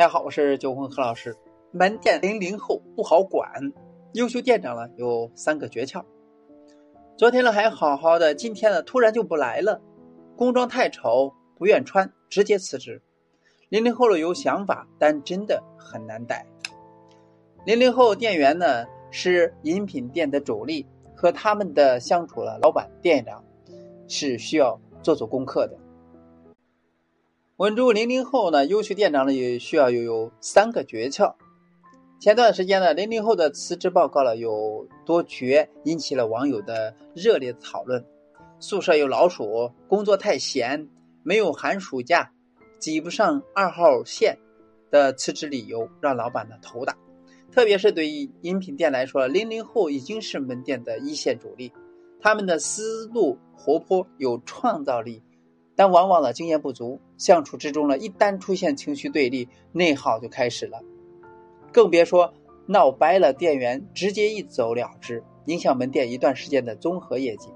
大家好，我是九红何老师。门店零零后不好管，优秀店长呢有三个诀窍。昨天呢还好好的，今天呢突然就不来了，工装太丑不愿穿，直接辞职。零零后了有想法，但真的很难带。零零后店员呢是饮品店的主力，和他们的相处了，老板店长是需要做做功课的。稳住零零后呢，优秀店长呢也需要有有三个诀窍。前段时间呢，零零后的辞职报告了有多绝，引起了网友的热烈讨论。宿舍有老鼠，工作太闲，没有寒暑假，挤不上二号线的辞职理由，让老板呢头大。特别是对于饮品店来说，零零后已经是门店的一线主力，他们的思路活泼，有创造力。但往往呢经验不足，相处之中呢，一旦出现情绪对立，内耗就开始了，更别说闹掰了，店员直接一走了之，影响门店一段时间的综合业绩。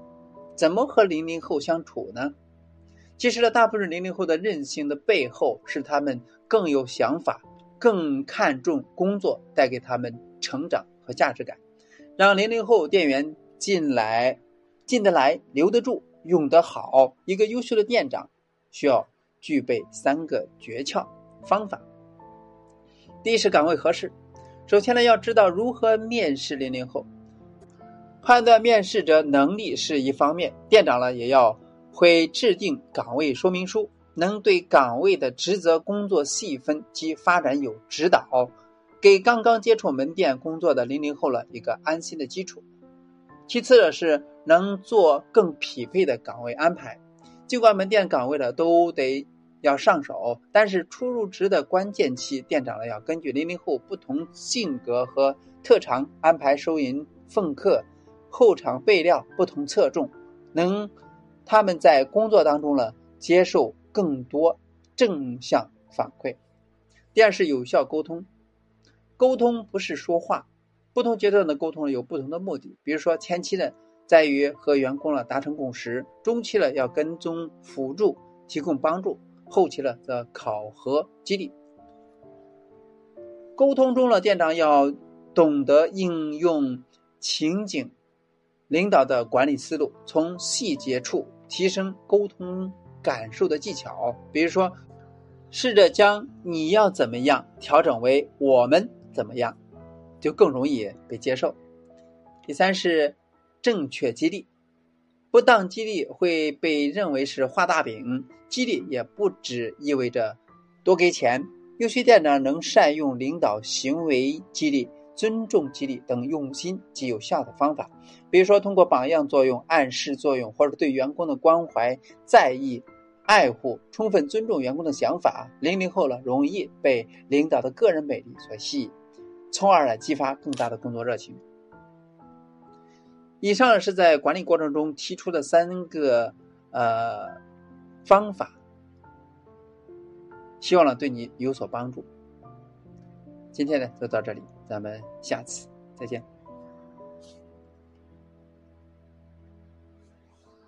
怎么和零零后相处呢？其实呢，大部分零零后的任性的背后，是他们更有想法，更看重工作带给他们成长和价值感，让零零后店员进来，进得来，留得住。用得好，一个优秀的店长需要具备三个诀窍方法。第一是岗位合适，首先呢要知道如何面试零零后，判断面试者能力是一方面，店长呢也要会制定岗位说明书，能对岗位的职责、工作细分及发展有指导，给刚刚接触门店工作的零零后了一个安心的基础。其次呢是。能做更匹配的岗位安排，尽管门店岗位的都得要上手，但是初入职的关键期，店长呢要根据零零后不同性格和特长安排收银、奉客、后场备料不同侧重，能他们在工作当中呢接受更多正向反馈。第二是有效沟通，沟通不是说话，不同阶段的沟通有不同的目的，比如说前期呢。在于和员工了达成共识，中期了要跟踪辅助提供帮助，后期了则考核激励。沟通中了，店长要懂得应用情景领导的管理思路，从细节处提升沟通感受的技巧。比如说，试着将你要怎么样调整为我们怎么样，就更容易被接受。第三是。正确激励，不当激励会被认为是画大饼。激励也不只意味着多给钱。优秀店长能善用领导行为激励、尊重激励等用心及有效的方法，比如说通过榜样作用、暗示作用，或者对员工的关怀、在意、爱护，充分尊重员工的想法。零零后了，容易被领导的个人魅力所吸引，从而来激发更大的工作热情。以上是在管理过程中提出的三个呃方法，希望呢对你有所帮助。今天呢就到这里，咱们下次再见。